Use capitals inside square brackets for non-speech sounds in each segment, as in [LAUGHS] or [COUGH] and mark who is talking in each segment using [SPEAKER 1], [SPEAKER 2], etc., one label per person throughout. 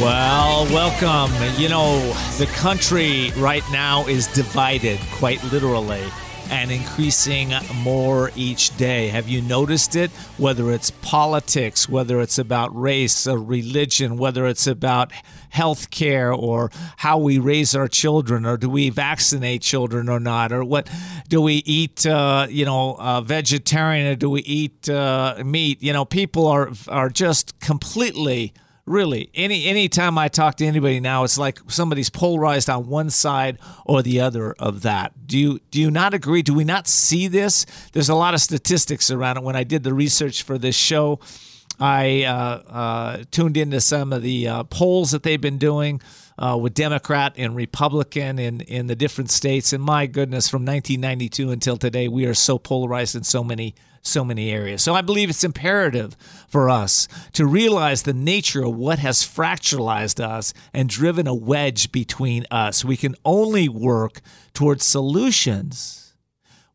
[SPEAKER 1] Well, welcome. You know, the country right now is divided, quite literally, and increasing more each day. Have you noticed it? Whether it's politics, whether it's about race or religion, whether it's about health care or how we raise our children, or do we vaccinate children or not, or what do we eat, uh, you know, uh, vegetarian or do we eat uh, meat? You know, people are, are just completely really any anytime i talk to anybody now it's like somebody's polarized on one side or the other of that. Do you do you not agree? Do we not see this? There's a lot of statistics around it. When i did the research for this show i uh, uh, tuned into some of the uh, polls that they've been doing uh, with Democrat and Republican in, in the different states. And my goodness, from 1992 until today, we are so polarized in so many so many areas. So I believe it's imperative for us to realize the nature of what has fracturalized us and driven a wedge between us. We can only work towards solutions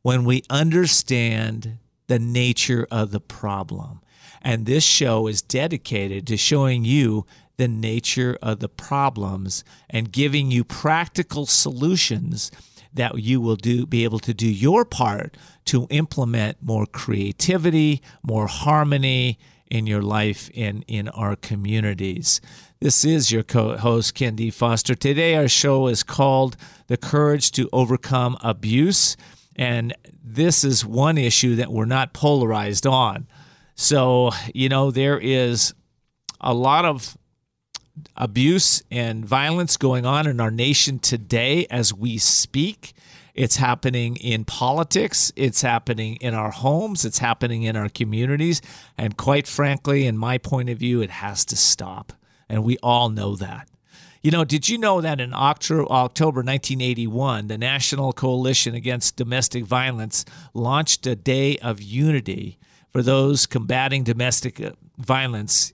[SPEAKER 1] when we understand the nature of the problem. And this show is dedicated to showing you the nature of the problems and giving you practical solutions that you will do be able to do your part to implement more creativity, more harmony in your life and in our communities. This is your co-host Ken D. Foster. Today our show is called The Courage to Overcome Abuse and this is one issue that we're not polarized on. So, you know, there is a lot of abuse and violence going on in our nation today as we speak. It's happening in politics, it's happening in our homes, it's happening in our communities. And quite frankly, in my point of view, it has to stop. And we all know that. You know, did you know that in October 1981, the National Coalition Against Domestic Violence launched a day of unity for those combating domestic uh, violence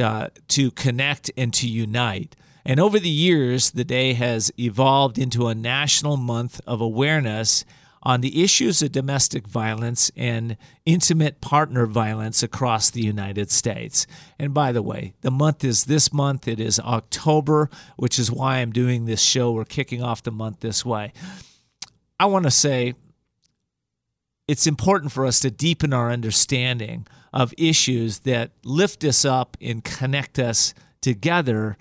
[SPEAKER 1] uh, to connect and to unite. And over the years, the day has evolved into a national month of awareness on the issues of domestic violence and intimate partner violence across the United States. And by the way, the month is this month, it is October, which is why I'm doing this show. We're kicking off the month this way. I want to say it's important for us to deepen our understanding of issues that lift us up and connect us together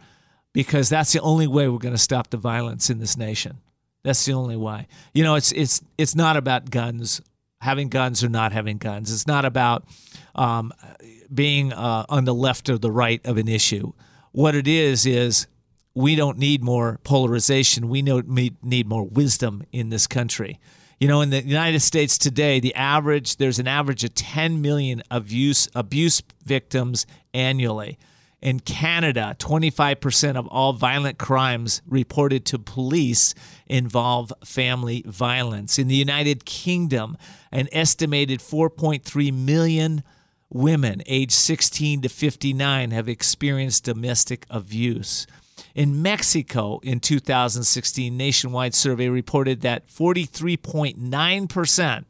[SPEAKER 1] because that's the only way we're going to stop the violence in this nation. That's the only way. You know, it's it's it's not about guns, having guns or not having guns. It's not about um, being uh, on the left or the right of an issue. What it is is we don't need more polarization. We need more wisdom in this country. You know, in the United States today, the average there's an average of 10 million abuse abuse victims annually. In Canada, 25% of all violent crimes reported to police involve family violence. In the United Kingdom, an estimated 4.3 million women aged 16 to 59 have experienced domestic abuse. In Mexico in 2016, nationwide survey reported that 43.9%,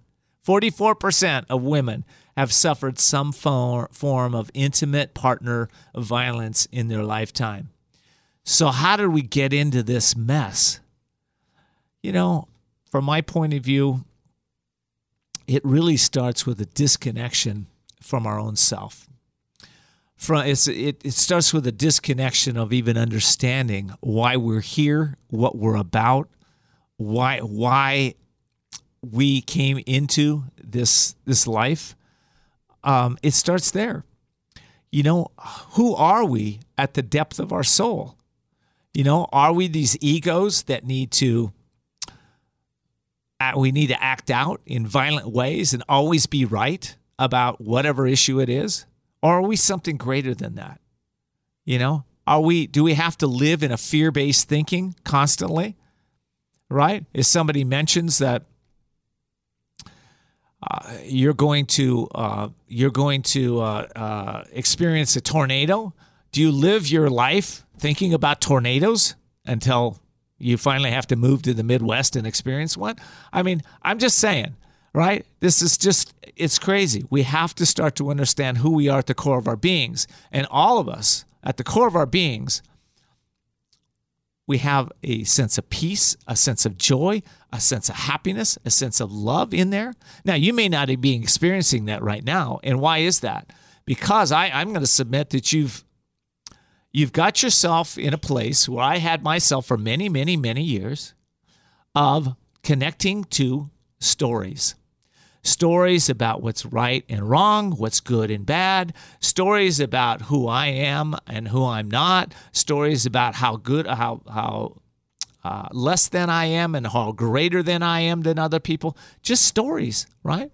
[SPEAKER 1] 44% of women have suffered some form of intimate partner violence in their lifetime. So, how did we get into this mess? You know, from my point of view, it really starts with a disconnection from our own self from it's it, it starts with a disconnection of even understanding why we're here, what we're about, why why we came into this this life. Um, it starts there. You know, who are we at the depth of our soul? You know, are we these egos that need to uh, we need to act out in violent ways and always be right? about whatever issue it is? Or are we something greater than that? You know, are we do we have to live in a fear-based thinking constantly? Right? If somebody mentions that uh, you're going to uh, you're going to uh, uh, experience a tornado, do you live your life thinking about tornadoes until you finally have to move to the Midwest and experience one? I mean, I'm just saying, right? This is just, it's crazy. We have to start to understand who we are at the core of our beings. And all of us, at the core of our beings, we have a sense of peace, a sense of joy, a sense of happiness, a sense of love in there. Now, you may not be experiencing that right now. And why is that? Because I, I'm going to submit that you've you've got yourself in a place where I had myself for many, many, many years of connecting to stories stories about what's right and wrong, what's good and bad, stories about who I am and who I'm not, stories about how good, how, how, uh, less than I am and how greater than I am than other people. Just stories, right?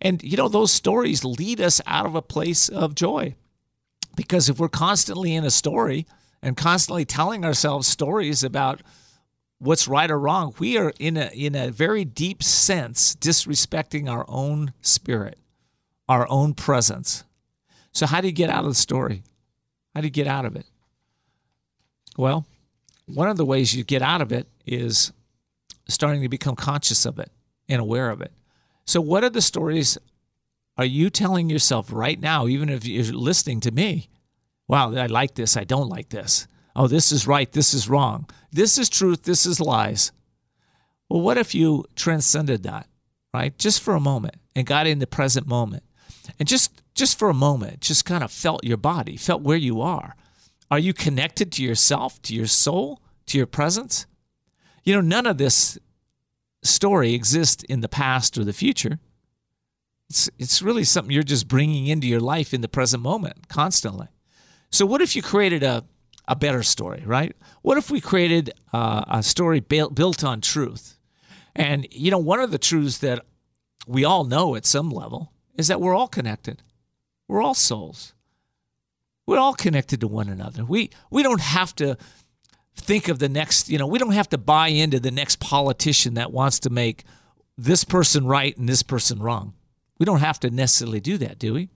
[SPEAKER 1] And, you know, those stories lead us out of a place of joy. Because if we're constantly in a story and constantly telling ourselves stories about what's right or wrong. We are in a in a very deep sense disrespecting our own spirit, our own presence. So how do you get out of the story? How do you get out of it? Well, one of the ways you get out of it is starting to become conscious of it and aware of it. So what are the stories are you telling yourself right now, even if you're listening to me? Wow, I like this, I don't like this oh, this is right, this is wrong, this is truth, this is lies. Well, what if you transcended that, right? Just for a moment and got in the present moment. And just just for a moment just kind of felt your body felt where you are. Are you connected to yourself to your soul to your presence? You know none of this story exists in the past or the future. It's it's really something you're just bringing into your life in the present moment constantly. So what if you created a a better story, right? What if we created uh, a story built, built on truth? And, you know, one of the truths that we all know at some level is that we're all connected. We're all souls. We're all connected to one another. We, we don't have to think of the next, you know, we don't have to buy into the next politician that wants to make this person right and this person wrong. We don't have to necessarily do that, do we?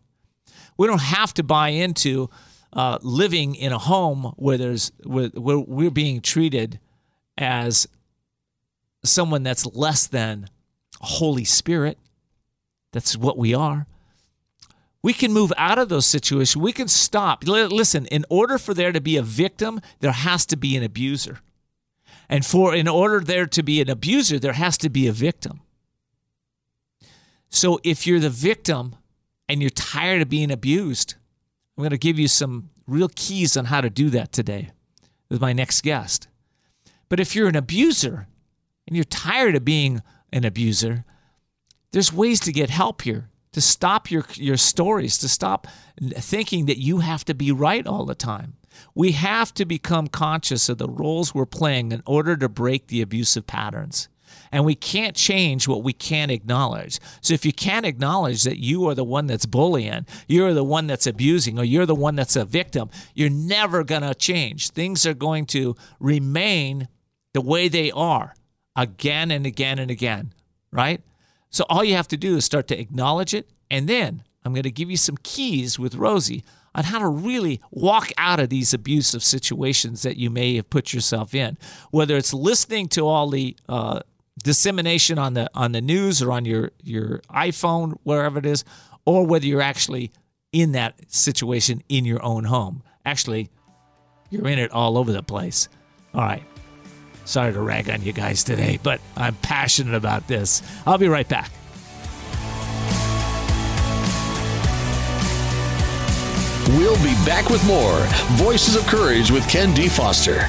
[SPEAKER 1] We don't have to buy into uh, living in a home where there's where, where we're being treated as someone that's less than Holy Spirit. That's what we are. We can move out of those situations. We can stop. Listen, in order for there to be a victim, there has to be an abuser. And for in order there to be an abuser, there has to be a victim. So if you're the victim and you're tired of being abused, I'm going to give you some real keys on how to do that today with my next guest. But if you're an abuser and you're tired of being an abuser, there's ways to get help here, to stop your, your stories, to stop thinking that you have to be right all the time. We have to become conscious of the roles we're playing in order to break the abusive patterns. And we can't change what we can't acknowledge. So if you can't acknowledge that you are the one that's bullying, you're the one that's abusing, or you're the one that's a victim, you're never going to change. Things are going to remain the way they are again and again and again, right? So all you have to do is start to acknowledge it. And then I'm going to give you some keys with Rosie on how to really walk out of these abusive situations that you may have put yourself in. Whether it's listening to all the uh, dissemination on the on the news or on your your iPhone, wherever it is, or whether you're actually in that situation in your own home. Actually, you're in it all over the place. All right. Sorry to rag on you guys today, but I'm passionate about this. I'll be right back.
[SPEAKER 2] We'll be back with more Voices of Courage with Ken D. Foster.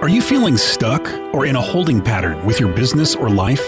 [SPEAKER 3] Are you feeling stuck or in a holding pattern with your business or life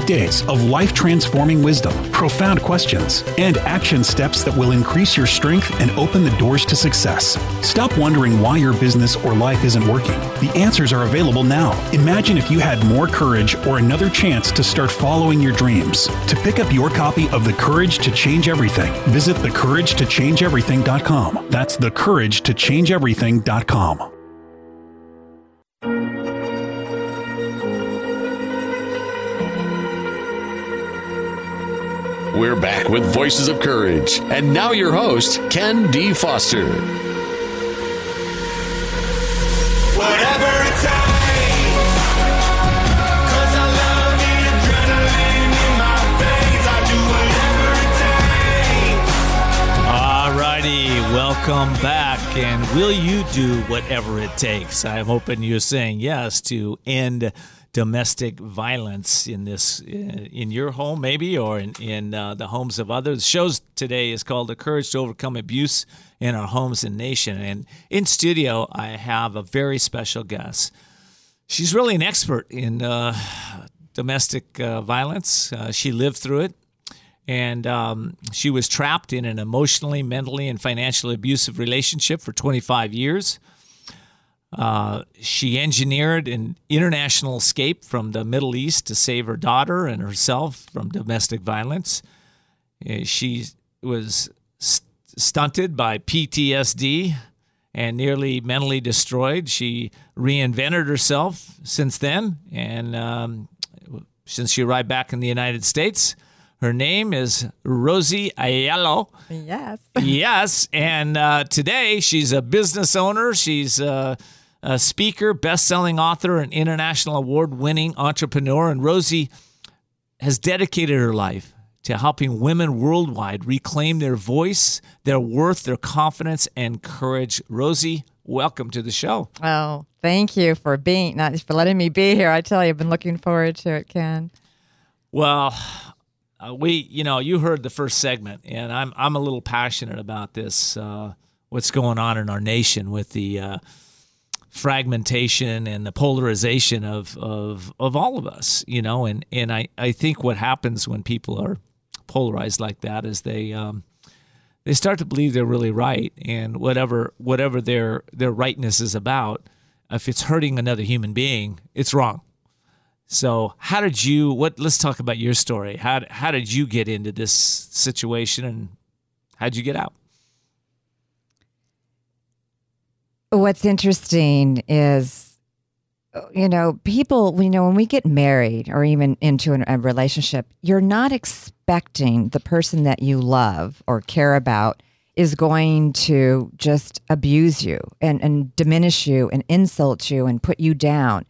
[SPEAKER 3] days of life transforming wisdom, profound questions, and action steps that will increase your strength and open the doors to success. Stop wondering why your business or life isn't working. The answers are available now. Imagine if you had more courage or another chance to start following your dreams. To pick up your copy of The Courage to Change Everything, visit thecouragetochangeeverything.com. That's thecouragetochangeeverything.com.
[SPEAKER 2] We're back with Voices of Courage. And now your host, Ken D. Foster.
[SPEAKER 4] Whatever it takes. 'Cause I love the adrenaline in my veins. I do whatever it takes.
[SPEAKER 1] Alrighty, welcome back. And will you do whatever it takes? I'm hoping you're saying yes to end domestic violence in this uh, in your home, maybe, or in in uh, the homes of others. The show today is called "The Courage to Overcome Abuse in Our Homes and Nation." And in studio, I have a very special guest. She's really an expert in uh, domestic uh, violence. Uh, she lived through it and um, she was trapped in an emotionally, mentally, and financially abusive relationship for 25 years. Uh, she engineered an international escape from the Middle East to save her daughter and herself from domestic violence. Uh, She was st- stunted by PTSD and nearly mentally destroyed. She reinvented herself since then, and um, since she arrived back in the United States, her name is Rosie Aiello.
[SPEAKER 5] Yes.
[SPEAKER 1] yes, and uh, today she's a business owner. She's a, a speaker, best-selling author, and international award-winning entrepreneur. And Rosie has dedicated her life to helping women worldwide reclaim their voice, their worth, their confidence, and courage. Rosie, welcome to the show.
[SPEAKER 5] Oh, thank you for being not just for letting me be here. I tell you, I've been looking forward to it, Ken.
[SPEAKER 1] Well, uh, we, you know, you heard the first segment, and I'm I'm a little passionate about this. Uh, what's going on in our nation with the uh, fragmentation and the polarization of of of all of us, you know, and and I I think what happens when people are polarized like that is they um, they start to believe they're really right, and whatever whatever their their rightness is about, if it's hurting another human being, it's wrong. So, how did you? What? Let's talk about your story. How how did you get into this situation, and how'd you get out?
[SPEAKER 5] What's interesting is, you know, people, you know, when we get married or even into an- a relationship, you're not expecting the person that you love or care about is going to just abuse you and, and diminish you and insult you and put you down.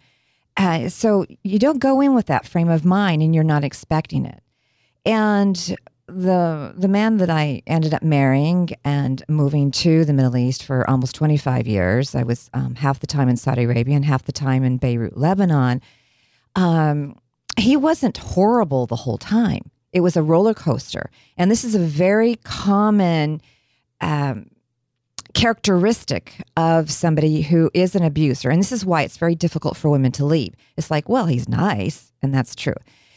[SPEAKER 5] Uh, so you don't go in with that frame of mind and you're not expecting it. And the the man that I ended up marrying and moving to the Middle East for almost 25 years. I was um, half the time in Saudi Arabia and half the time in Beirut, Lebanon. Um, he wasn't horrible the whole time. It was a roller coaster, and this is a very common um, characteristic of somebody who is an abuser. And this is why it's very difficult for women to leave. It's like, well, he's nice, and that's true.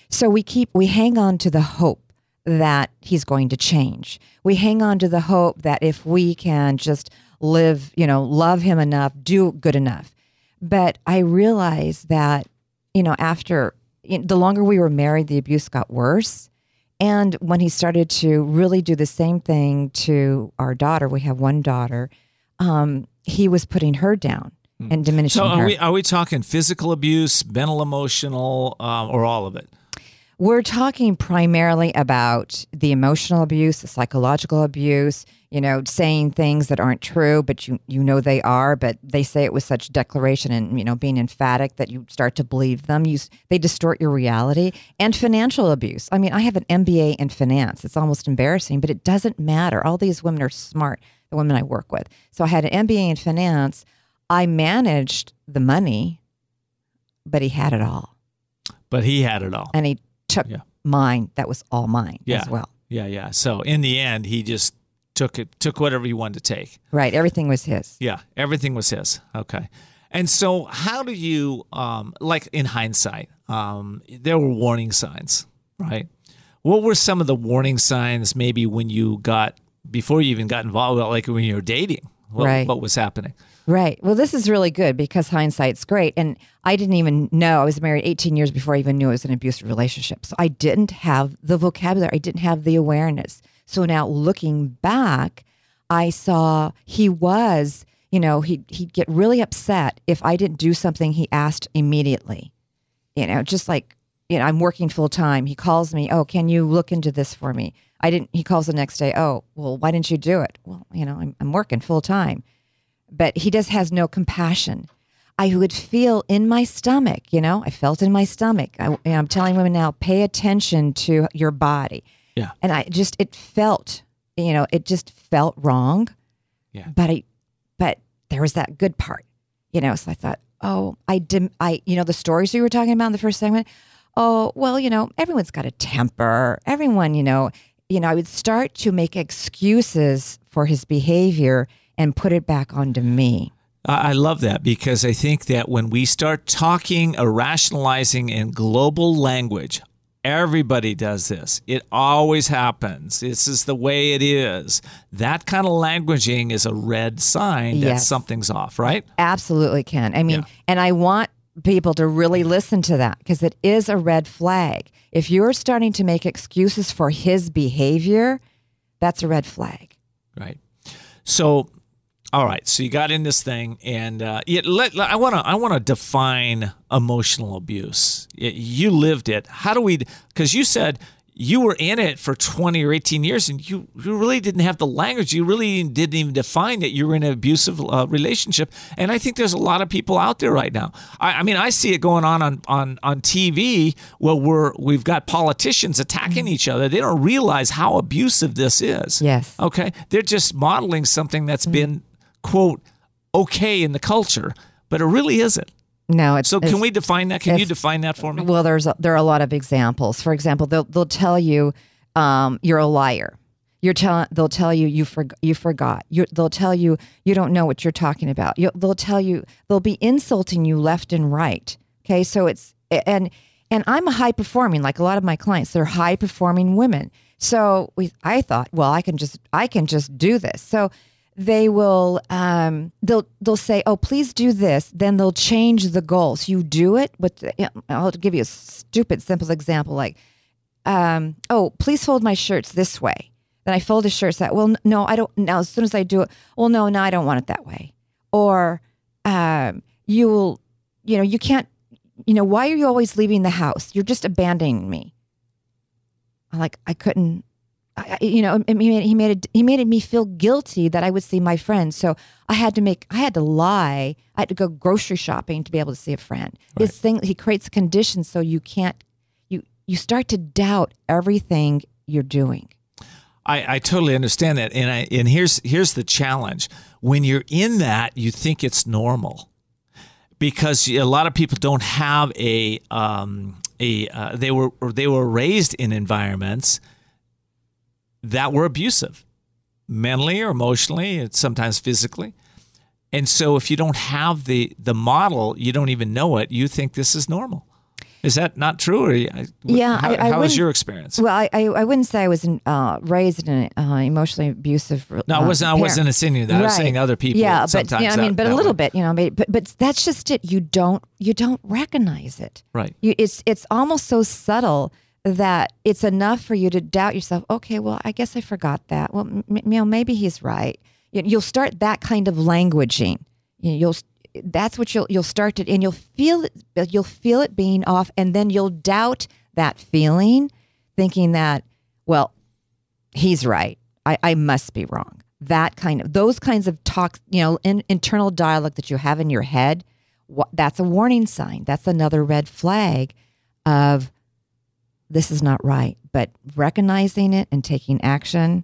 [SPEAKER 5] So we keep we hang on to the hope that he's going to change. We hang on to the hope that if we can just live, you know, love him enough, do good enough. But I realized that, you know, after the longer we were married, the abuse got worse. And when he started to really do the same thing to our daughter, we have one daughter, um, he was putting her down and diminishing
[SPEAKER 1] So are
[SPEAKER 5] her.
[SPEAKER 1] we are we talking physical abuse, mental, emotional, um, or all of it?
[SPEAKER 5] We're talking primarily about the emotional abuse, the psychological abuse, you know, saying things that aren't true, but you you know they are, but they say it with such declaration and you know being emphatic that you start to believe them. You they distort your reality and financial abuse. I mean, I have an MBA in finance. It's almost embarrassing, but it doesn't matter. All these women are smart, the women I work with. So I had an MBA in finance. I managed the money, but he had it all
[SPEAKER 1] But he had it all.
[SPEAKER 5] and he took
[SPEAKER 1] Yeah.
[SPEAKER 5] mine that was all mine
[SPEAKER 1] Yeah.
[SPEAKER 5] as well.
[SPEAKER 1] Yeah, yeah. So in the end, he just took it, took whatever he wanted to take.
[SPEAKER 5] Right. Everything was his.
[SPEAKER 1] Yeah, everything was his. Okay. And so, how do you, um, like in hindsight, um, there were warning signs, right? What were some of the warning signs maybe when you got, before you even got involved, like when you were dating? What,
[SPEAKER 5] Right.
[SPEAKER 1] what was happening?
[SPEAKER 5] Right. Well, this is really good because hindsight's great. And I didn't even know I was married 18 years before I even knew it was an abusive relationship. So I didn't have the vocabulary, I didn't have the awareness. So now looking back, I saw he was, you know, he he'd get really upset if I didn't do something he asked immediately. You know, just like, you know, I'm working full time. He calls me, "Oh, can you look into this for me?" I didn't he calls the next day, "Oh, well, why didn't you do it?" Well, you know, I'm I'm working full time but he just has no compassion. I would feel in my stomach, you know, I felt in my stomach. I, and I'm telling women now, pay attention to your body.
[SPEAKER 1] Yeah.
[SPEAKER 5] And I just, it felt, you know, it just felt wrong.
[SPEAKER 1] Yeah.
[SPEAKER 5] But I, but there was that good part, you know. So I thought, oh, I didn't, I, you know, the stories we were talking about in the first segment. Oh, well, you know, everyone's got a temper. Everyone, you know, you know, I would start to make excuses for his behavior and put it back onto me.
[SPEAKER 1] I love that because I think that when we start talking or rationalizing in global language, everybody does this. It always happens. This is the way it is. That kind of languaging is a red sign that
[SPEAKER 5] Yes.
[SPEAKER 1] something's off, right?
[SPEAKER 5] Absolutely Ken. I mean,
[SPEAKER 1] Yeah.
[SPEAKER 5] and I want people to really listen to that because it is a red flag. If you're starting to make excuses for his behavior, that's a red flag.
[SPEAKER 1] Right. So, all right. So you got in this thing, and uh, yeah, let, let- I want to I want to define emotional abuse. Y- You lived it. How do we? Because you said you were in it for twenty or eighteen years, and you you really didn't have the language. You really didn't even define that you were in an abusive uh, relationship. And I think there's a lot of people out there right now. I, I mean, I see it going on on on on TV where we're we've got politicians attacking each other. They don't realize how abusive this is.
[SPEAKER 5] Yes.
[SPEAKER 1] Okay. They're just modeling something that's been, quote, okay in the culture, but it really isn't.
[SPEAKER 5] No, it's
[SPEAKER 1] So, can
[SPEAKER 5] it's-
[SPEAKER 1] we define that? Can you define that for me?
[SPEAKER 5] Well, there's a, there are a lot of examples. For example, they'll they'll tell you um, you're a liar. You're telling. They'll tell you you for, you forgot. you they'll tell you you don't know what you're talking about. You, they'll tell you they'll be insulting you left and right. Okay, so it's and and I'm a high performing like a lot of my clients. They're high performing women. So we, I thought, well, I can just I can just do this. So they will um, they'll they'll say, "Oh, please do this." Then they'll change the goals. You do it, but I'll give you a stupid, simple example like, um, "Oh, please fold my shirts this way." Then I fold the shirts that. Well, no, I don't. Now, as soon as I do it, well, no, no, I don't want it that way. Or um, you will, you know, you can't. You know, why are you always leaving the house? You're just abandoning me. I'm like, I couldn't I, you know, he made, he made it, he made me feel guilty that I would see my friends. So I had to make, I had to lie. I had to go grocery shopping to be able to see a friend. His thing, he creates conditions so you can't, you you start to doubt everything you're doing.
[SPEAKER 1] I, I totally understand that, and I and here's here's the challenge: when you're in that, you think it's normal, because a lot of people don't have a um, a uh, they were they were raised in environments that were abusive, mentally or emotionally, and sometimes physically. And so, if you don't have the the model, you don't even know it. You think this is normal. Is that not true? Or
[SPEAKER 5] Yeah,
[SPEAKER 1] how,
[SPEAKER 5] I- I
[SPEAKER 1] how was your experience?
[SPEAKER 5] Well, I, I, I wouldn't say I was uh, raised in an uh, emotionally abusive.
[SPEAKER 1] No, I
[SPEAKER 5] uh,
[SPEAKER 1] wasn't. I wasn't insinuating that. I was
[SPEAKER 5] Right.
[SPEAKER 1] saying other people.
[SPEAKER 5] Yeah, but you know, I mean,
[SPEAKER 1] that-
[SPEAKER 5] but a little
[SPEAKER 1] way.
[SPEAKER 5] bit, you know. But, but but that's just it. You don't you don't recognize it.
[SPEAKER 1] Right.
[SPEAKER 5] You, it's it's almost so subtle that it's enough for you to doubt yourself. Okay, well, I guess I forgot that. Well, m- you know, maybe he's right. You- You'll start that kind of languaging. You'll that's what you'll you'll start to and you'll feel it you'll feel it being off and then you'll doubt that feeling thinking that well he's right I, I must be wrong that kind of those kinds of talks you know in, internal dialogue that you have in your head wha- that's a warning sign that's another red flag of this is not right but recognizing it and taking action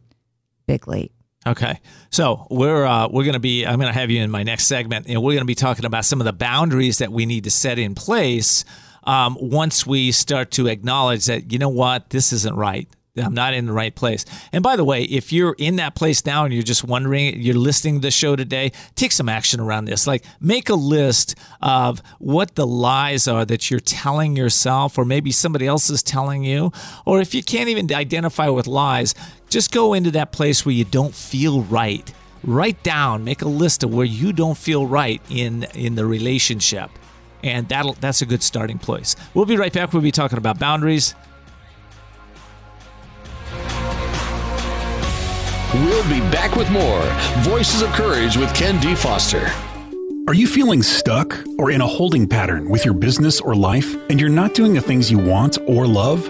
[SPEAKER 5] big leap
[SPEAKER 1] Okay, so we're uh, we're going to be. I'm going to have you in my next segment, and we're going to be talking about some of the boundaries that we need to set in place um, once we start to acknowledge that you know what this isn't right. I'm not in the right place. And by the way, if you're in that place now and you're just wondering, you're listening to the show today, take some action around this. Like make a list of what the lies are that you're telling yourself, or maybe somebody else is telling you. Or if you can't even identify with lies, just go into that place where you don't feel right. Write down, make a list of where you don't feel right in in the relationship. And that'll that's a good starting place. We'll be right back. We'll be talking about boundaries.
[SPEAKER 2] We'll be back with more Voices of Courage with Ken D. Foster.
[SPEAKER 3] Are you feeling stuck or in a holding pattern with your business or life and you're not doing the things you want or love?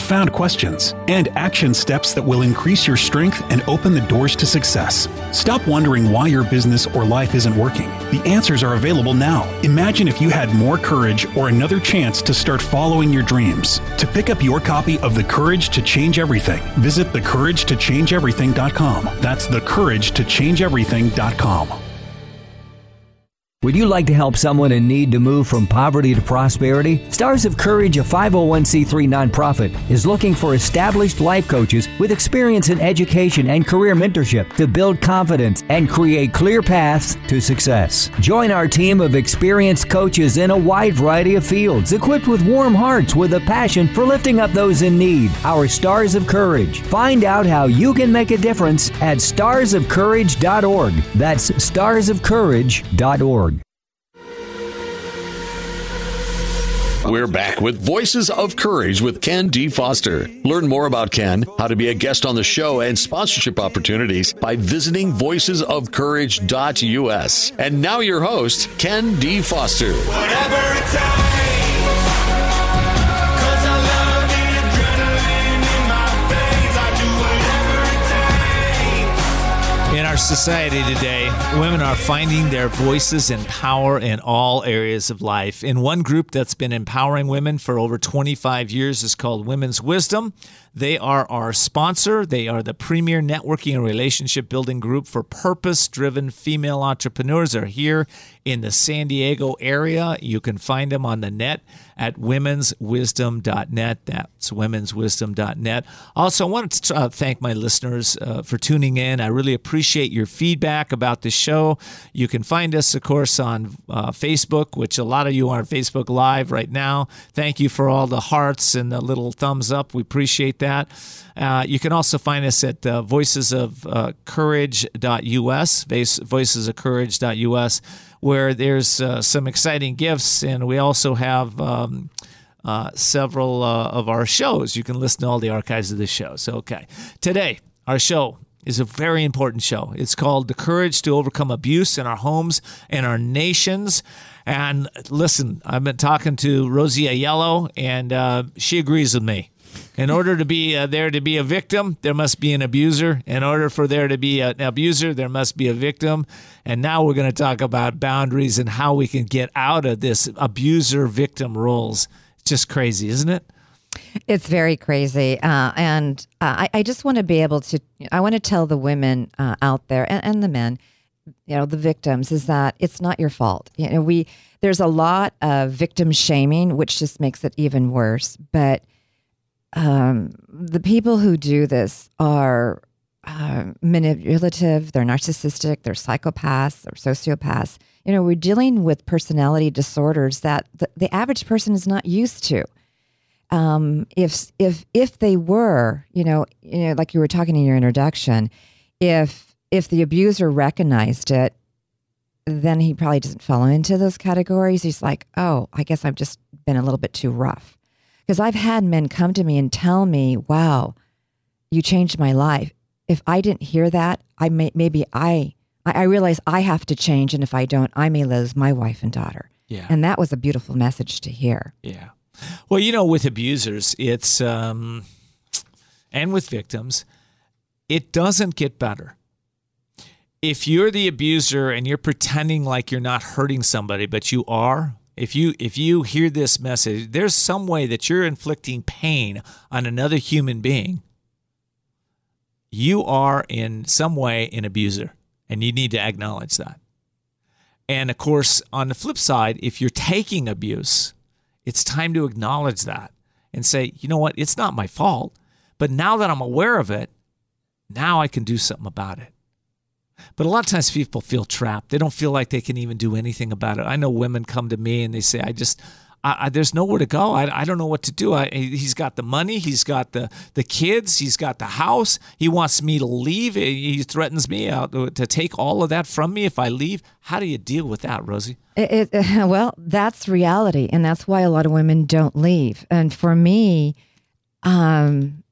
[SPEAKER 3] profound questions, and action steps that will increase your strength and open the doors to success. Stop wondering why your business or life isn't working. The answers are available now. Imagine if you had more courage or another chance to start following your dreams. To pick up your copy of The Courage to Change Everything, visit thecouragetochangeeverything.com. That's thecouragetochangeeverything.com.
[SPEAKER 6] Would you like to help someone in need to move from poverty to prosperity? Stars of Courage, a 501c3 nonprofit, is looking for established life coaches with experience in education and career mentorship to build confidence and create clear paths to success. Join our team of experienced coaches in a wide variety of fields, equipped with warm hearts with a passion for lifting up those in need. Our Stars of Courage. Find out how you can make a difference at starsofcourage.org. That's starsofcourage.org.
[SPEAKER 2] We're back with Voices of Courage with Ken D. Foster. Learn more about Ken, how to be a guest on the show, and sponsorship opportunities by visiting voicesofcourage.us. And now your host, Ken D. Foster.
[SPEAKER 1] Society today, women are finding their voices and power in all areas of life. In one group that's been empowering women for over 25 years is called Women's Wisdom. They are our sponsor. They are the premier networking and relationship building group for purpose driven female entrepreneurs. They're here in the San Diego area. You can find them on the net at womenswisdom.net. That's womenswisdom.net. Also, I want to uh, thank my listeners uh, for tuning in. I really appreciate your feedback about the show. You can find us, of course, on uh, Facebook, which a lot of you are on Facebook Live right now. Thank you for all the hearts and the little thumbs up. We appreciate that. Uh, you can also find us at uh, voicesofcourage.us, voicesofcourage.us, where there's uh, some exciting gifts, and we also have. Um, uh, several uh, of our shows. You can listen to all the archives of the shows. Okay. Today, our show is a very important show. It's called The Courage to Overcome Abuse in Our Homes and Our Nations. And listen, I've been talking to Rosie Aiello, and uh, she agrees with me. In order to be uh, there to be a victim, there must be an abuser. In order for there to be an abuser, there must be a victim. And now we're going to talk about boundaries and how we can get out of this abuser victim roles. It's just crazy, isn't it?
[SPEAKER 5] It's very crazy. Uh, and uh, I, I just want to be able to, I want to tell the women uh, out there and, and the men, you know, the victims, is that it's not your fault. You know, we, there's a lot of victim shaming, which just makes it even worse. But um, the people who do this are uh, manipulative, they're narcissistic, they're psychopaths, they're sociopaths. You know, we're dealing with personality disorders that the, the average person is not used to um, if if if they were, you know, you know, like you were talking in your introduction, if if the abuser recognized it, then he probably doesn't fall into those categories. He's like, oh, I guess I've just been a little bit too rough, because I've had men come to me and tell me, wow, you changed my life. If I didn't hear that, I may maybe I I, I realize I have to change, and if I don't, I may lose my wife and daughter.
[SPEAKER 1] Yeah.
[SPEAKER 5] And that was a beautiful message to hear.
[SPEAKER 1] Yeah. Well, you know, with abusers, it's um, and with victims, it doesn't get better. If you're the abuser and you're pretending like you're not hurting somebody, but you are, if you if you hear this message, there's some way that you're inflicting pain on another human being. You are in some way an abuser, and you need to acknowledge that. And of course, on the flip side, if you're taking abuse, it's time to acknowledge that and say, you know what, it's not my fault. But now that I'm aware of it, now I can do something about it. But a lot of times people feel trapped. They don't feel like they can even do anything about it. I know women come to me and they say, I just, I, I, there's nowhere to go. I, I don't know what to do. I, he's got the money, he's got the, the kids, he's got the house. He wants me to leave. He threatens me out to take all of that from me if I leave. How do you deal with that, Rosie?
[SPEAKER 5] It, it, [LAUGHS] well, that's reality, and that's why a lot of women don't leave. And for me, um,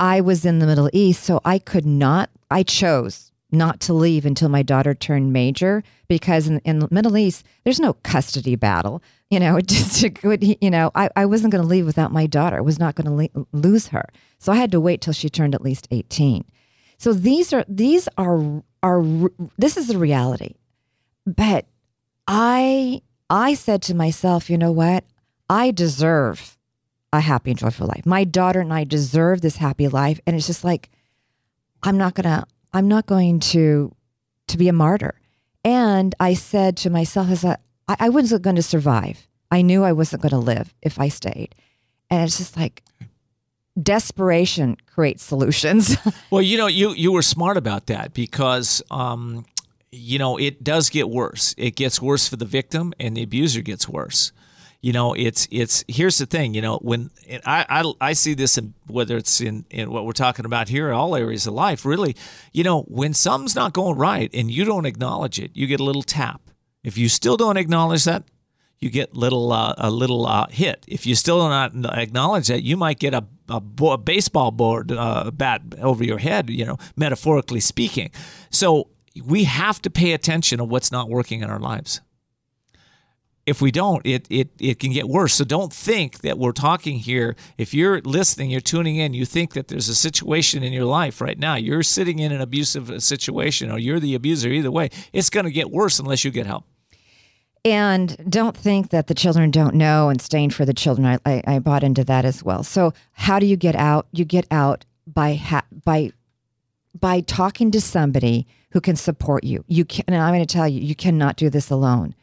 [SPEAKER 5] I was in the Middle East, so I could not. I chose not to leave until my daughter turned major because in, in the Middle East, there's no custody battle. You know, it [LAUGHS] just you know, I, I wasn't going to leave without my daughter. I was not going to le- lose her, so I had to wait till she turned at least eighteen. So these are these are are this is the reality, but I I said to myself, you know what? I deserve a happy and joyful life. My daughter and I deserve this happy life. And it's just like, I'm not gonna, I'm not going to to be a martyr. And I said to myself, as I, I wasn't going to survive. I knew I wasn't going to live if I stayed. And it's just like desperation creates solutions. [LAUGHS]
[SPEAKER 1] well, you know, you you were smart about that because um, you know, it does get worse. It gets worse for the victim, and the abuser gets worse. You know, it's it's. Here's the thing. You know, when I I, I see this in whether it's in in what we're talking about here, in all areas of life. Really, you know, when something's not going right and you don't acknowledge it, you get a little tap. If you still don't acknowledge that, you get little uh, a little uh, hit. If you still don't acknowledge that, you might get a, a, bo- a baseball board uh, bat over your head. You know, metaphorically speaking. So we have to pay attention to what's not working in our lives. If we don't, it, it, it can get worse. So don't think that we're talking here. If you're listening, you're tuning in, you think that there's a situation in your life right now. You're sitting in an abusive situation or you're the abuser. Either way, it's going to get worse unless you get help.
[SPEAKER 5] And don't think that the children don't know and staying for the children. I, I, I bought into that as well. So how do you get out? You get out by ha- by by talking to somebody who can support you. You can, and I'm going to tell you, you cannot do this alone.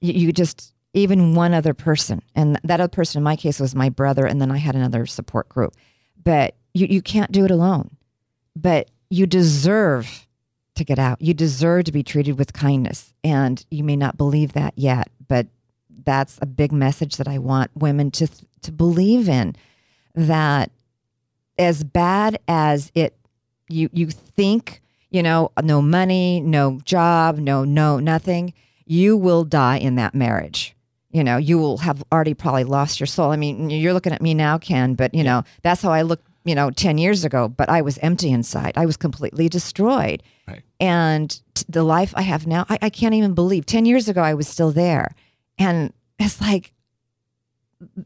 [SPEAKER 5] You, you just, even one other person, and that other person in my case was my brother, and then I had another support group. But you, you can't do it alone. But you deserve to get out. You deserve to be treated with kindness. And you may not believe that yet, but that's a big message that I want women to to believe in that as bad as it you you think you know no money no job no no nothing you will die in that marriage you know you will have already probably lost your soul i mean you're looking at me now ken but you know that's how i look you know, 10 years ago, but I was empty inside. I was completely destroyed.
[SPEAKER 1] Right.
[SPEAKER 5] And the life I have now, I, I can't even believe 10 years ago, I was still there. And it's like,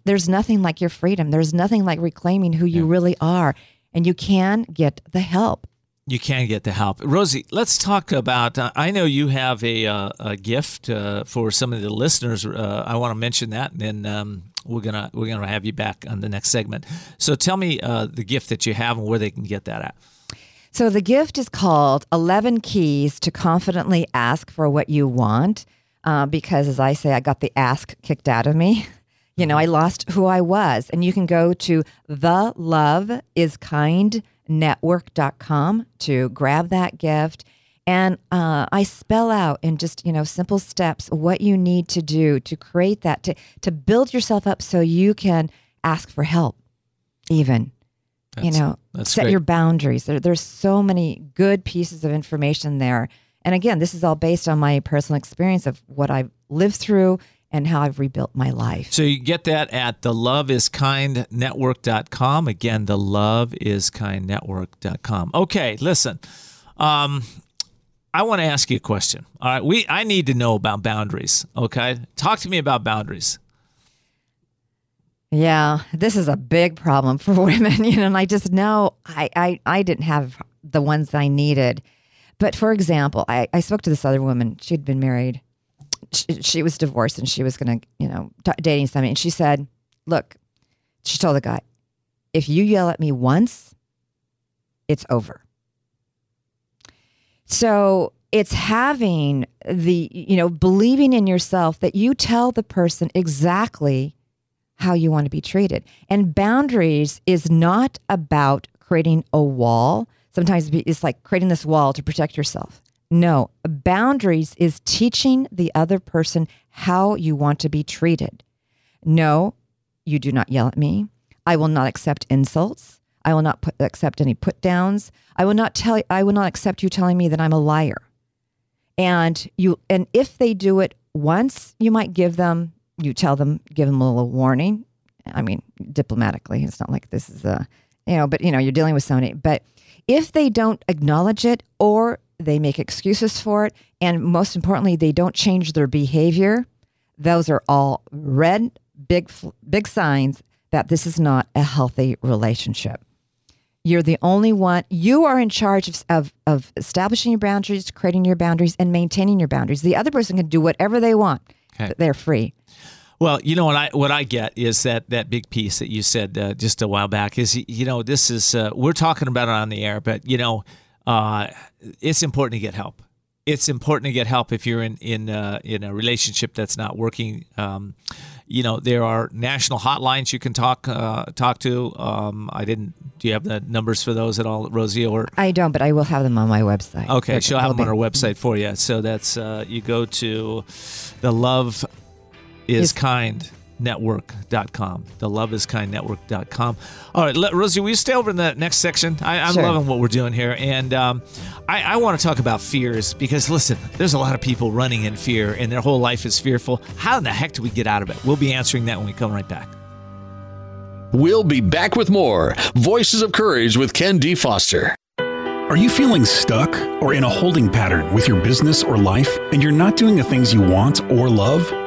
[SPEAKER 5] there's nothing like your freedom. There's nothing like reclaiming who you really are. And you can get the help.
[SPEAKER 1] You can get the help. Rosie, let's talk about. Uh, I know you have a, uh, a gift uh, for some of the listeners. Uh, I want to mention that, and then um, we're gonna we're gonna have you back on the next segment. So tell me uh, the gift that you have and where they can get that at.
[SPEAKER 5] So the gift is called 11 Keys to Confidently Ask for What You Want. Uh, because as I say, I got the ask kicked out of me. You know, I lost who I was. And you can go to theloveIsKindNetwork.com to grab that gift. And uh, I spell out in just, you know, simple steps what you need to do to create that, to, to build yourself up so you can ask for help, even you know set
[SPEAKER 1] great.
[SPEAKER 5] your boundaries there, there's so many good pieces of information there and again this is all based on my personal experience of what i've lived through and how i've rebuilt my life
[SPEAKER 1] So you get that at the loveiskindnetwork.com. Again, the loveiskindnetwork.com. Okay, listen. Um, I want to ask you a question. All right, we I need to know about boundaries. Okay, talk to me about boundaries.
[SPEAKER 5] yeah this is a big problem for [LAUGHS] women you know and i just know i i, I didn't have the ones that i needed but for example i, I spoke to this other woman she'd been married she, was divorced and she was going to you know t- dating somebody. And she said look she told the guy if you yell at me once it's over. So it's having the you know believing in yourself that you tell the person exactly how you want to be treated. And boundaries is not about creating a wall. Sometimes it's like creating this wall to protect yourself no boundaries is teaching the other person how you want to be treated no, you do not yell at me. I will not accept insults. I will not put, accept any put downs. I will not tell I will not accept you telling me that I'm a liar. And you and if they do it once, you might give them you tell them give them a little warning. I mean, diplomatically. It's not like this is a you know, but you know, you're dealing with somebody. But if they don't acknowledge it or they make excuses for it and most importantly they don't change their behavior, those are all red big big signs that this is not a healthy relationship. You're the only one you are in charge of, of, of establishing your boundaries creating your boundaries and maintaining your boundaries. The other person can do whatever they want.
[SPEAKER 1] Okay.
[SPEAKER 5] they're free.
[SPEAKER 1] Well, you know what I what I get is that that big piece that you said uh, just a while back is you know this is uh, we're talking about it on the air, but you know uh, it's important to get help. It's important to get help if you're in in uh, in a relationship that's not working. Um, you know there are national hotlines you can talk uh, talk to. Um, I didn't. Do you have the numbers for those at all, Rosie? Or
[SPEAKER 5] i don't but i will have them on my website
[SPEAKER 1] Okay,
[SPEAKER 5] Which
[SPEAKER 1] she'll have them on her website for you. So that's uh, you go to the love is
[SPEAKER 5] Is-
[SPEAKER 1] kind network.com the love is kind network.com all right let, rosie will you stay over in the next section I, i'm
[SPEAKER 5] Sure.
[SPEAKER 1] loving what we're doing here and um, I, I want to talk about fears because listen there's a lot of people running in fear and their whole life is fearful how in the heck do we get out of it we'll be answering that when we come right back
[SPEAKER 2] We'll be back with more Voices of Courage with Ken D. Foster.
[SPEAKER 3] Are you feeling stuck or in a holding pattern with your business or life and you're not doing the things you want or love?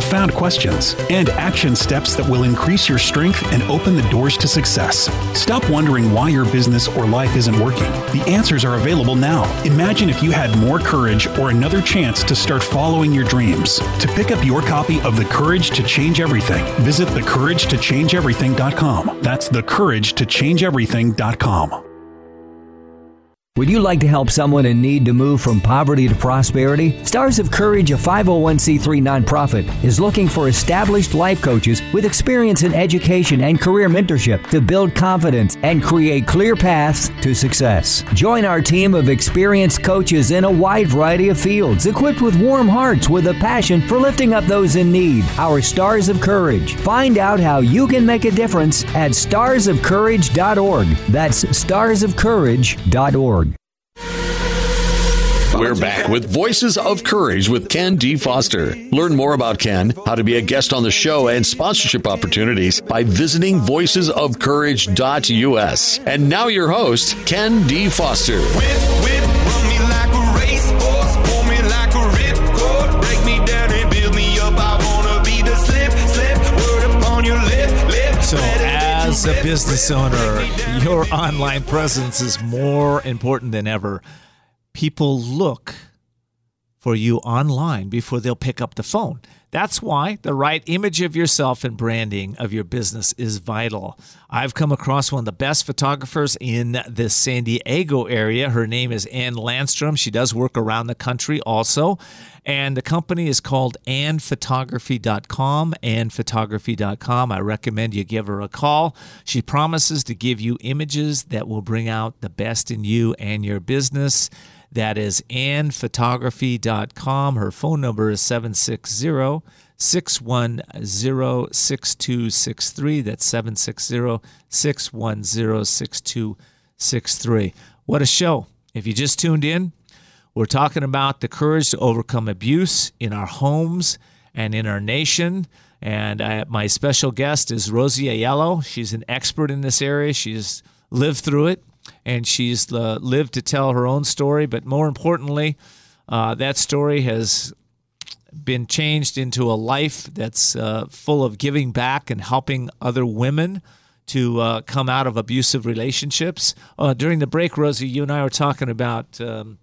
[SPEAKER 3] profound questions, and action steps that will increase your strength and open the doors to success. Stop wondering why your business or life isn't working. The answers are available now. Imagine if you had more courage or another chance to start following your dreams. To pick up your copy of The Courage to Change Everything, visit thecouragetochangeeverything.com. That's thecouragetochangeeverything.com.
[SPEAKER 6] Would you like to help someone in need to move from poverty to prosperity? Stars of Courage, a 501c3 nonprofit, is looking for established life coaches with experience in education and career mentorship to build confidence and create clear paths to success. Join our team of experienced coaches in a wide variety of fields, equipped with warm hearts with a passion for lifting up those in need. Our Stars of Courage. Find out how you can make a difference at starsofcourage.org. That's starsofcourage.org.
[SPEAKER 2] We're back with Voices of Courage with Ken D. Foster. Learn more about Ken, how to be a guest on the show, and sponsorship opportunities by visiting voicesofcourage.us. And now your host, Ken D. Foster.
[SPEAKER 4] Whip, whip, run me like a racehorse, pull me like a ripcord, break me down and build me up. I wanna be the slip, slip, word upon your lip, lip.
[SPEAKER 1] So, as a business owner,
[SPEAKER 4] break me down.
[SPEAKER 1] your online presence is more important than ever. People look for you online before they'll pick up the phone. That's why the right image of yourself and branding of your business is vital. I've come across one of the best photographers in the San Diego area. Her name is Ann Landstrom. She does work around the country also. And the company is called annphotography.com. Annphotography.com. I recommend you give her a call. She promises to give you images that will bring out the best in you and your business. That is annphotography.com. Her phone number is 760 610 6263. That's 760 610 6263. What a show. If you just tuned in, we're talking about the courage to overcome abuse in our homes and in our nation. And I, my special guest is Rosie Aiello. She's an expert in this area. She's lived through it and she's uh, lived to tell her own story. But more importantly, uh, that story has been changed into a life that's uh, full of giving back and helping other women to uh, come out of abusive relationships. Uh, during the break, Rosie, you and I were talking about um,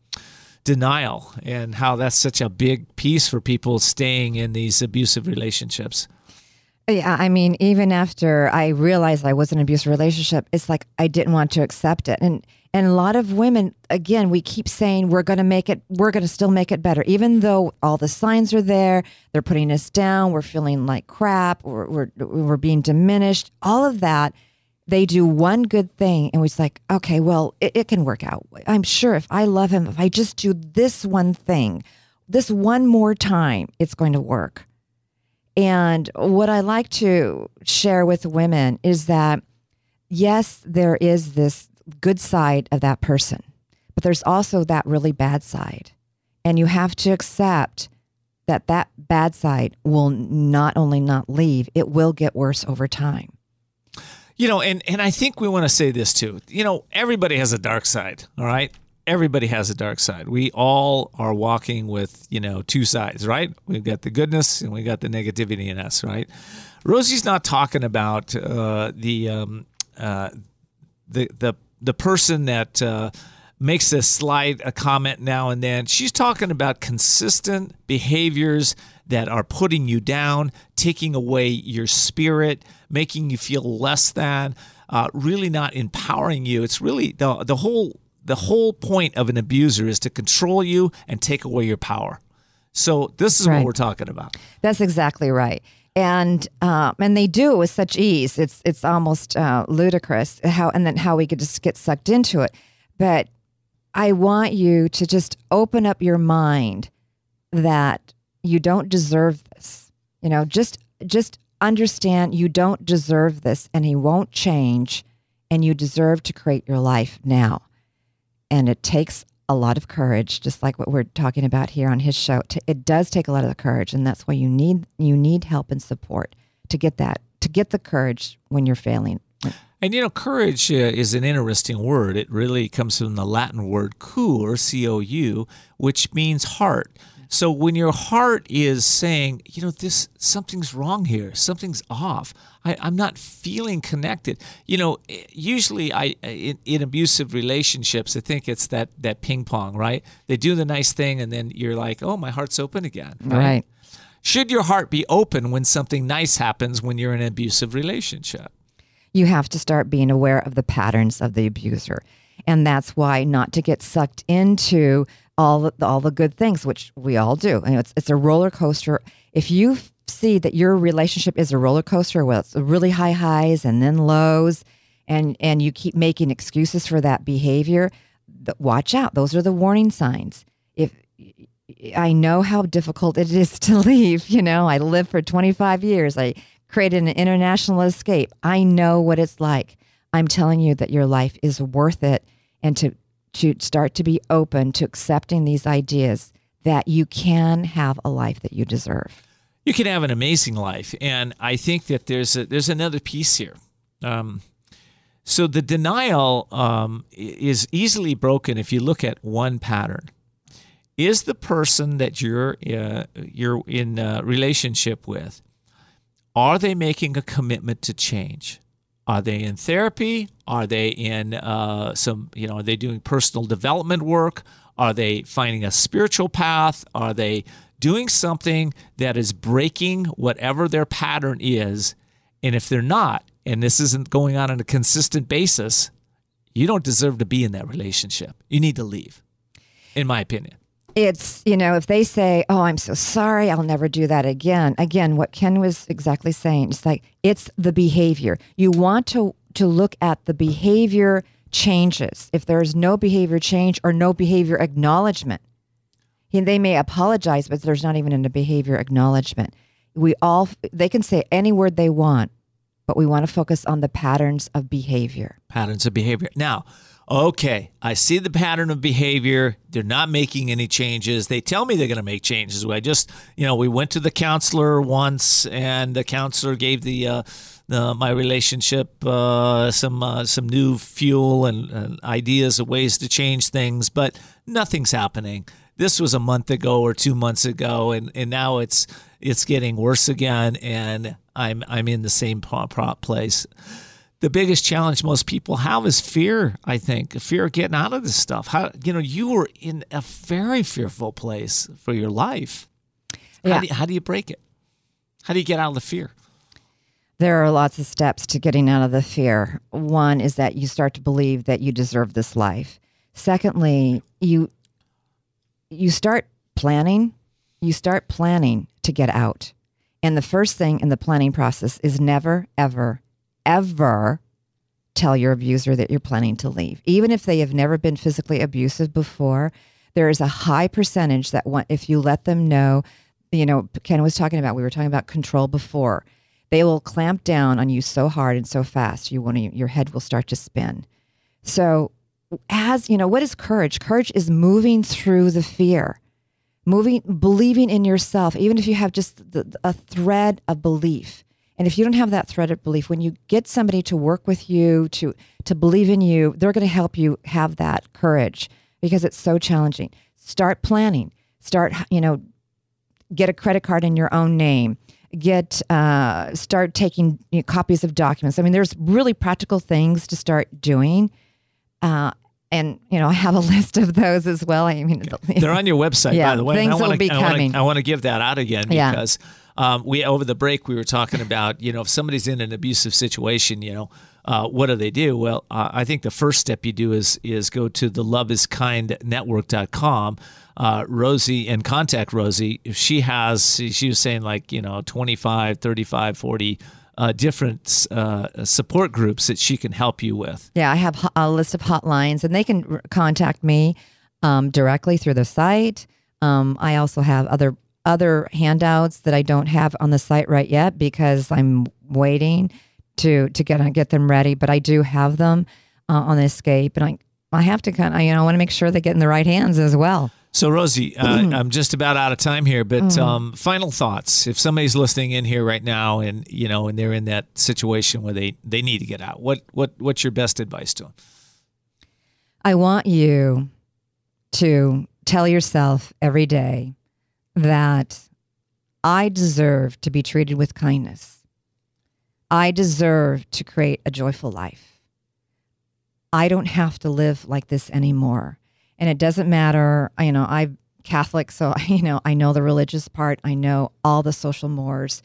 [SPEAKER 1] denial and how that's such a big piece for people staying in these abusive relationships.
[SPEAKER 5] Yeah, I mean, even after I realized I was in an abusive relationship, it's like I didn't want to accept it. And and a lot of women, again, we keep saying we're going to make it, we're going to still make it better, even though all the signs are there. They're putting us down. We're feeling like crap. We're we're, we're being diminished. All of that. They do one good thing, and we're like, okay, well, it, it can work out. I'm sure if I love him, if I just do this one thing, this one more time, it's going to work. And what I like to share with women is that, yes, there is this good side of that person, but there's also that really bad side. And you have to accept that that bad side will not only not leave, it will get worse over time.
[SPEAKER 1] You know, and, and I think we want to say this too. You know, everybody has a dark side, all right? Everybody has a dark side. We all are walking with, you know, two sides, right? We've got the goodness and we've got the negativity in us, right? Rosie's not talking about uh, the, um, uh, the the the person that uh, makes a slide a comment now and then. She's talking about consistent behaviors that are putting you down, taking away your spirit, making you feel less than, uh, really not empowering you. It's really the the whole the whole point of an abuser is to control you and take away your power. So this is
[SPEAKER 5] Right.
[SPEAKER 1] what we're talking about.
[SPEAKER 5] That's exactly right. And um, and they do it with such ease. It's it's almost uh, ludicrous how and then how we could just get sucked into it. But I want you to just open up your mind that you don't deserve this. You know, just just understand you don't deserve this, and he won't change, and you deserve to create your life now. And it takes a lot of courage, just like what we're talking about here on his show. It does take a lot of courage, and that's why you need you need help and support to get that to get the courage when you're failing.
[SPEAKER 1] And you know, courage uh, is an interesting word. It really comes from the Latin word cur, C O U, which means heart. So when your heart is saying, you know, this something's wrong here, something's off. I, I'm not feeling connected. You know, eh, usually I in, in abusive relationships, I think it's that that ping pong, right? They do the nice thing, and then you're like, oh, my heart's open again.
[SPEAKER 5] Right.
[SPEAKER 1] Should your heart be open when something nice happens when you're in an abusive relationship?
[SPEAKER 5] You have to start being aware of the patterns of the abuser. And that's why not to get sucked into all the, all the good things, which we all do. And it's, it's a roller coaster. If you see that your relationship is a roller coaster, well, it's really high highs and then lows, and, and you keep making excuses for that behavior, th- watch out. Those are the warning signs. If I know how difficult it is [LAUGHS] to leave, you know, I lived for 25 years. I created an international escape. I know what it's like. I'm telling you that your life is worth it and to to start to be open to accepting these ideas that you can have a life that you deserve.
[SPEAKER 1] You can have an amazing life, and I think that there's a, there's another piece here. Um, so the denial um, is easily broken if you look at one pattern. Is the person that you're uh, you're in relationship with are they making a commitment to change? Are they in therapy? Are they in uh, some, you know, are they doing personal development work? Are they finding a spiritual path? Are they doing something that is breaking whatever their pattern is? And if they're not, and this isn't going on on a consistent basis, you don't deserve to be in that relationship. You need to leave, in my opinion.
[SPEAKER 5] It's, you know, if they say, Oh, I'm so sorry, I'll never do that again. Again, what Ken was exactly saying, it's like it's the behavior. You want to to look at the behavior changes. If there is no behavior change or no behavior acknowledgement, they may apologize, but there's not even a behavior acknowledgement. We all they can say any word they want, but we want to focus on the patterns of behavior.
[SPEAKER 1] patterns of behavior. Now, okay, I see the pattern of behavior. They're not making any changes. They tell me they're going to make changes. I just, you know, we went to the counselor once, and the counselor gave the uh, the my relationship uh, some uh, some new fuel and, and ideas of ways to change things, but nothing's happening. This was a month ago or two months ago, and, and now it's it's getting worse again, and I'm I'm in the same pro- pro- place the biggest challenge most people have is fear i think fear of getting out of this stuff how you know you were in a very fearful place for your life how, do you, how do you break it how do you get out of the fear
[SPEAKER 5] There are lots of steps to getting out of the fear. One is that you start to believe that you deserve this life. Secondly, you you start planning, you start planning to get out. And the first thing in the planning process is never ever ever tell your abuser that you're planning to leave. Even if they have never been physically abusive before, there is a high percentage that want, if you let them know, you know, Ken was talking about, we were talking about control before. They will clamp down on you so hard and so fast, you want to, your head will start to spin. So, as you know, what is courage? Courage is moving through the fear, moving, believing in yourself, even if you have just the, a thread of belief. And if you don't have that thread of belief, when you get somebody to work with you, to to believe in you, they're going to help you have that courage because it's so challenging. Start planning. Start, you know, get a credit card in your own name. Get uh, start taking you know, copies of documents. I mean, there's really practical things to start doing. Uh, and you know, I have a [LAUGHS] list of those as well. I mean,
[SPEAKER 1] they're on your website
[SPEAKER 5] Yeah,
[SPEAKER 1] by the way
[SPEAKER 5] things
[SPEAKER 1] I wanna,
[SPEAKER 5] will be coming.
[SPEAKER 1] I want to give that out again
[SPEAKER 5] Yeah.
[SPEAKER 1] Um, we over the break we were talking about you know if somebody's in an abusive situation you know uh, what do they do? Well uh, i think the first step you do is is go to the love is kind network.com uh, rosie and contact rosie. If she has she was saying like you know 25 35 40 uh, different uh, support groups that she can help you with.
[SPEAKER 5] Yeah, I have a list of hotlines, and they can contact me um, directly through the site. Um, I also have other other handouts that I don't have on the site right yet because I'm waiting to to get get them ready. But I do have them uh, on the escape, and I I have to kind of you know I want to make sure they get in the right hands as well.
[SPEAKER 1] So, Rosie, uh, [CLEARS THROAT] I'm just about out of time here, but um, final thoughts. If somebody's listening in here right now, and you know, and they're in that situation where they they need to get out, what what what's your best advice to them?
[SPEAKER 5] I want you to tell yourself every day that I deserve to be treated with kindness. I deserve to create a joyful life. I don't have to live like this anymore. And it doesn't matter, you know, I'm Catholic, so [LAUGHS] you know, I know the religious part, I know all the social mores.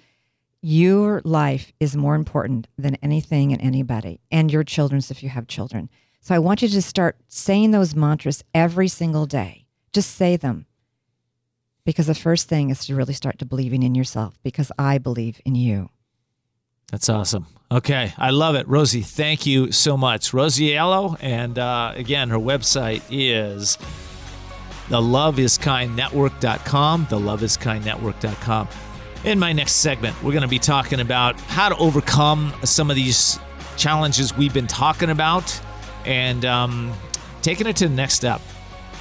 [SPEAKER 5] Your life is more important than anything and anybody, and your children's if you have children. So I want you to start saying those mantras every single day. Just say them. Because the first thing is to really start to believing in yourself because I believe in you.
[SPEAKER 1] That's awesome. Okay, I love it. Rosie, thank you so much. Rosie Aiello, and uh, again, her website is the network.com, the network.com. In my next segment, we're going to be talking about how to overcome some of these challenges we've been talking about and um, taking it to the next step.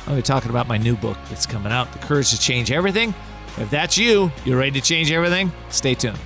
[SPEAKER 1] I'll be talking about my new book that's coming out, The Courage to Change Everything. If that's you, you're ready to change everything, stay tuned.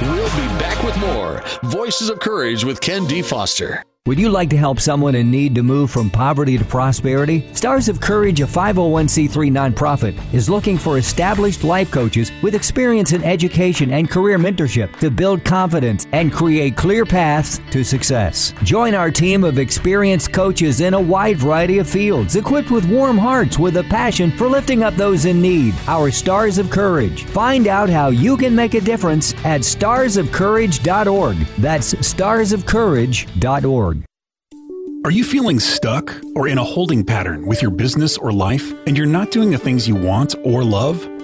[SPEAKER 2] We'll be back with more Voices of Courage with Ken D. Foster.
[SPEAKER 6] Would you like to help someone in need to move from poverty to prosperity? Stars of Courage, a 501c3 nonprofit, is looking for established life coaches with experience in education and career mentorship to build confidence and create clear paths to success. Join our team of experienced coaches in a wide variety of fields, equipped with warm hearts with a passion for lifting up those in need. Our Stars of Courage. Find out how you can make a difference at starsofcourage.org. That's starsofcourage.org.
[SPEAKER 3] Are you feeling stuck or in a holding pattern with your business or life and you're not doing the things you want or love?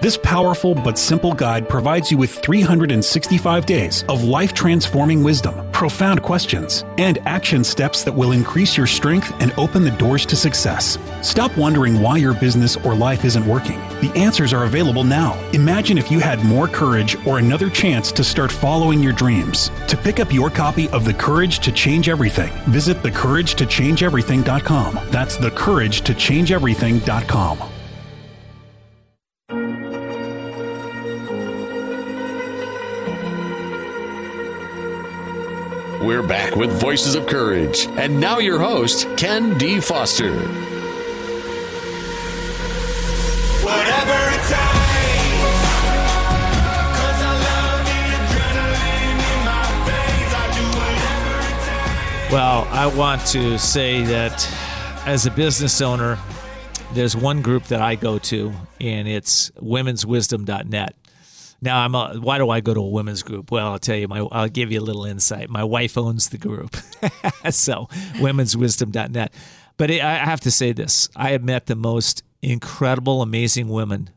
[SPEAKER 3] This powerful but simple guide provides you with 365 days of life transforming wisdom profound questions, and action steps that will increase your strength and open the doors to success. Stop wondering why your business or life isn't working. The answers are available now. Imagine if you had more courage or another chance to start following your dreams. To pick up your copy of The Courage to Change Everything, visit thecouragetochangeeverything.com. That's thecouragetochangeeverything.com.
[SPEAKER 2] We're back with Voices of Courage. And now your host, Ken D. Foster.
[SPEAKER 4] Whatever it takes. 'Cause I love the adrenaline in my veins. I do whatever it takes.
[SPEAKER 1] Well, I want to say that as a business owner, there's one group that I go to, and it's womenswisdom.net. Now, I'm a, why do I go to a women's group? Well, I'll tell you, my, I'll give you a little insight. My wife owns the group, [LAUGHS] so womenswisdom.net. But it, I have to say this: I have met the most incredible, amazing women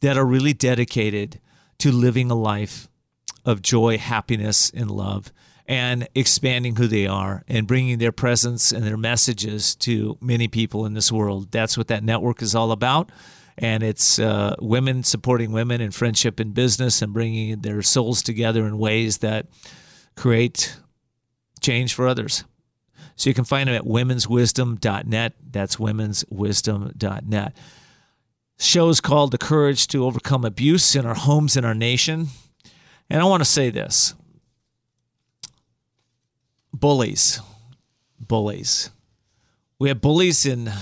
[SPEAKER 1] that are really dedicated to living a life of joy, happiness, and love, and expanding who they are and bringing their presence and their messages to many people in this world. That's what that network is all about and it's uh, women supporting women in friendship and business and bringing their souls together in ways that create change for others. So you can find them at womenswisdom.net. That's womenswisdom.net. Show's called The Courage to Overcome Abuse in Our Homes and Our Nation. And I want to say this bullies, bullies. We have bullies in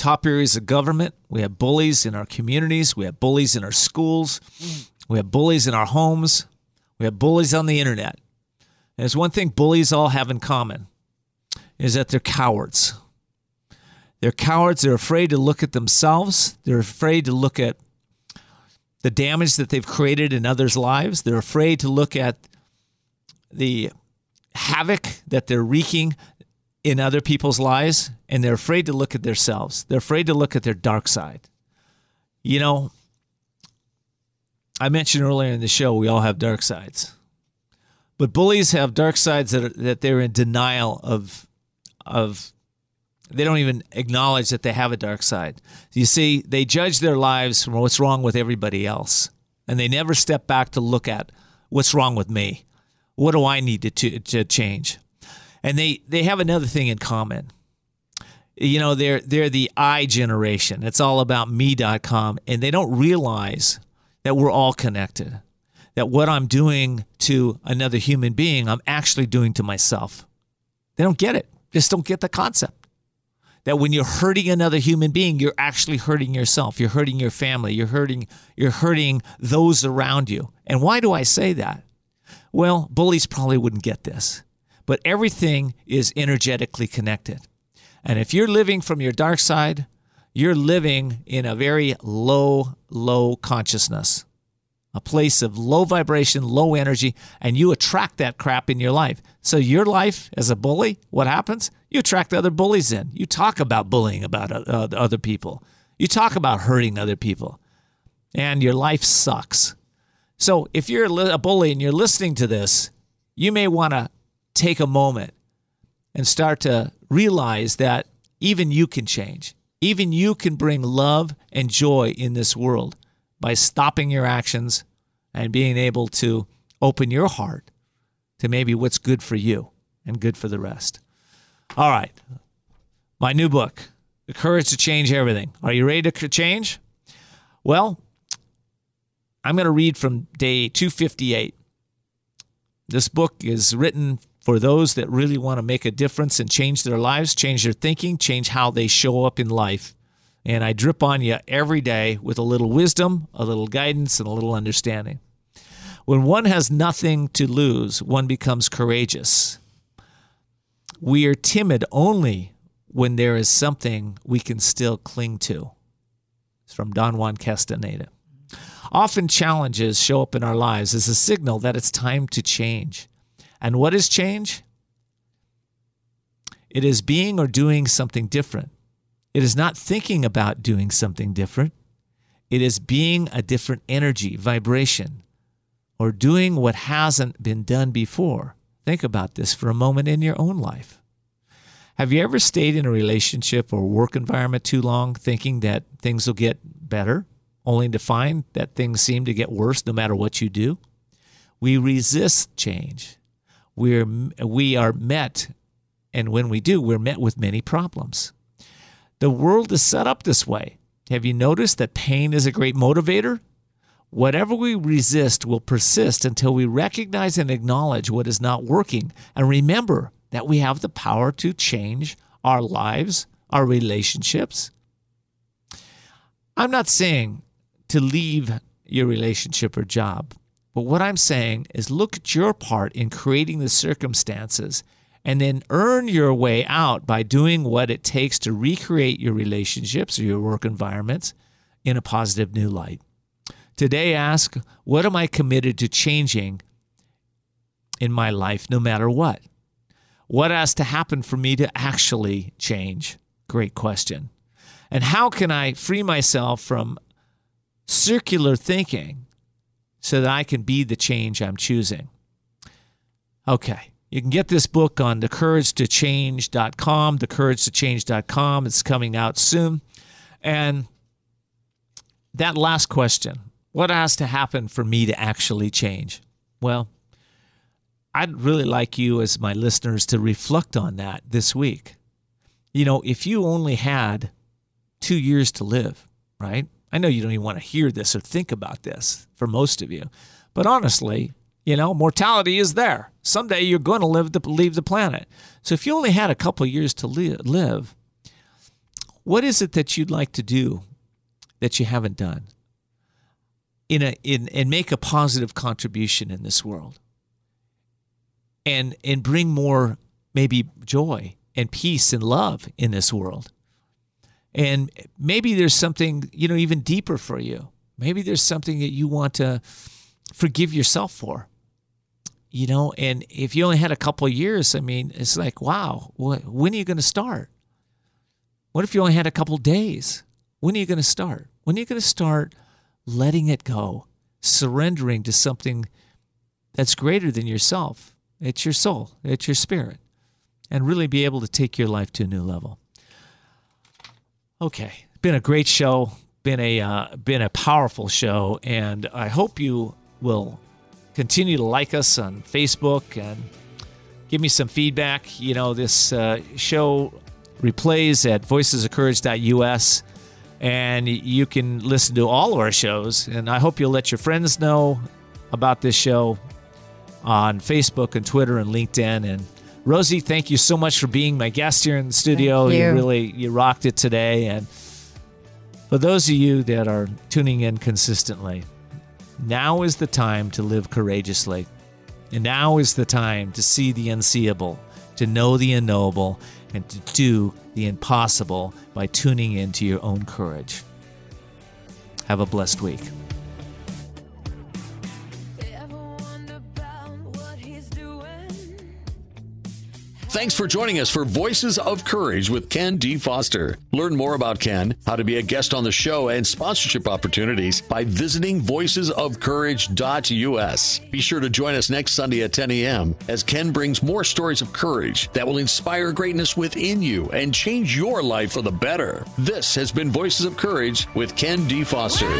[SPEAKER 1] top areas of government. We have bullies in our communities. We have bullies in our schools. We have bullies in our homes. We have bullies on the internet. And there's one thing bullies all have in common is that they're cowards. They're cowards. They're afraid to look at themselves. They're afraid to look at the damage that they've created in others' lives. They're afraid to look at the havoc that they're wreaking in other people's lives and they're afraid to look at themselves. They're afraid to look at their dark side. You know, I mentioned earlier in the show we all have dark sides. But bullies have dark sides that are, that they're in denial of of they don't even acknowledge that they have a dark side. You see, they judge their lives from what's wrong with everybody else. And they never step back to look at what's wrong with me. What do I need to, to, to change? And they they have another thing in common you know they're they're the i generation it's all about me.com and they don't realize that we're all connected that what i'm doing to another human being i'm actually doing to myself they don't get it just don't get the concept that when you're hurting another human being, you're actually hurting yourself. You're hurting your family. You're hurting you're hurting those around you. And why do I say that? Well, bullies probably wouldn't get this. But everything is energetically connected. And if you're living from your dark side, you're living in a very low, low consciousness, a place of low vibration, low energy, and you attract that crap in your life. So, your life as a bully, what happens? You attract other bullies in. You talk about bullying about uh, other people, you talk about hurting other people, and your life sucks. So, if you're a bully and you're listening to this, you may want to take a moment and start to realize that even you can change. Even you can bring love and joy in this world by stopping your actions and being able to open your heart to maybe what's good for you and good for the rest. All right. My new book, The Courage to Change Everything. Are you ready to change? Well, I'm going to read from day 258. This book is written for those that really want to make a difference and change their lives, change their thinking, change how they show up in life. And I drip on you every day with a little wisdom, a little guidance, and a little understanding. When one has nothing to lose, one becomes courageous. We are timid only when there is something we can still cling to. It's from Don Juan Castaneda. Often challenges show up in our lives as a signal that it's time to change. And what is change? It is being or doing something different. It is not thinking about doing something different. It is being a different energy, vibration, or doing what hasn't been done before. Think about this for a moment in your own life. Have you ever stayed in a relationship or work environment too long thinking that things will get better, only to find that things seem to get worse no matter what you do? We resist change we're we are met and when we do we're met with many problems. The world is set up this way. Have you noticed that pain is a great motivator? Whatever we resist will persist until we recognize and acknowledge what is not working and remember that we have the power to change our lives our relationships. I'm not saying to leave your relationship or job but what I'm saying is look at your part in creating the circumstances and then earn your way out by doing what it takes to recreate your relationships or your work environments in a positive new light. Today, ask, what am I committed to changing in my life no matter what? What has to happen for me to actually change? Great question. And how can I free myself from circular thinking so that I can be the change I'm choosing. Okay. You can get this book on thecouragetochange.com, thecouragetochange.com. It's coming out soon. And that last question, what has to happen for me to actually change? Well, I'd really like you, as my listeners, to reflect on that this week. You know, if you only had two years to live, right? I know you don't even want to hear this or think about this for most of you, but honestly, you know, mortality is there. Someday you're going to live leave the planet. So if you only had a couple years to live, what is it that you'd like to do that you haven't done? In a in and make a positive contribution in this world. And and bring more maybe joy and peace and love in this world. And maybe there's something, you know, even deeper for you. Maybe there's something that you want to forgive yourself for. You know, and if you only had a couple years, I mean, it's like, wow, when are you going to start? What if you only had a couple days? When are you going to start? When are you going to start letting it go, surrendering to something that's greater than yourself? It's your soul, it's your spirit, and really be able to take your life to a new level. Okay, been a great show, been a uh, been a powerful show, and I hope you will continue to like us on Facebook and give me some feedback. You know, this uh, show replays at voicesofcourage.us, and you can listen to all of our shows. And I hope you'll let your friends know about this show on Facebook and Twitter and LinkedIn. And Rosie, thank you so much for being my guest here in the studio.
[SPEAKER 5] Thank you.
[SPEAKER 1] really you rocked it today. And for those of you that are tuning in consistently, now is the time to live courageously. And now is the time to see the unseeable, to know the unknowable, and to do the impossible by tuning into your own courage. Have a blessed week.
[SPEAKER 2] Thanks for joining us for Voices of Courage with Ken D. Foster. Learn more about Ken, how to be a guest on the show, and sponsorship opportunities by visiting voicesofcourage.us. Be sure to join us next Sunday at 10 a.m. as Ken brings more stories of courage that will inspire greatness within you and change your life for the better. This has been Voices of Courage with Ken D. Foster.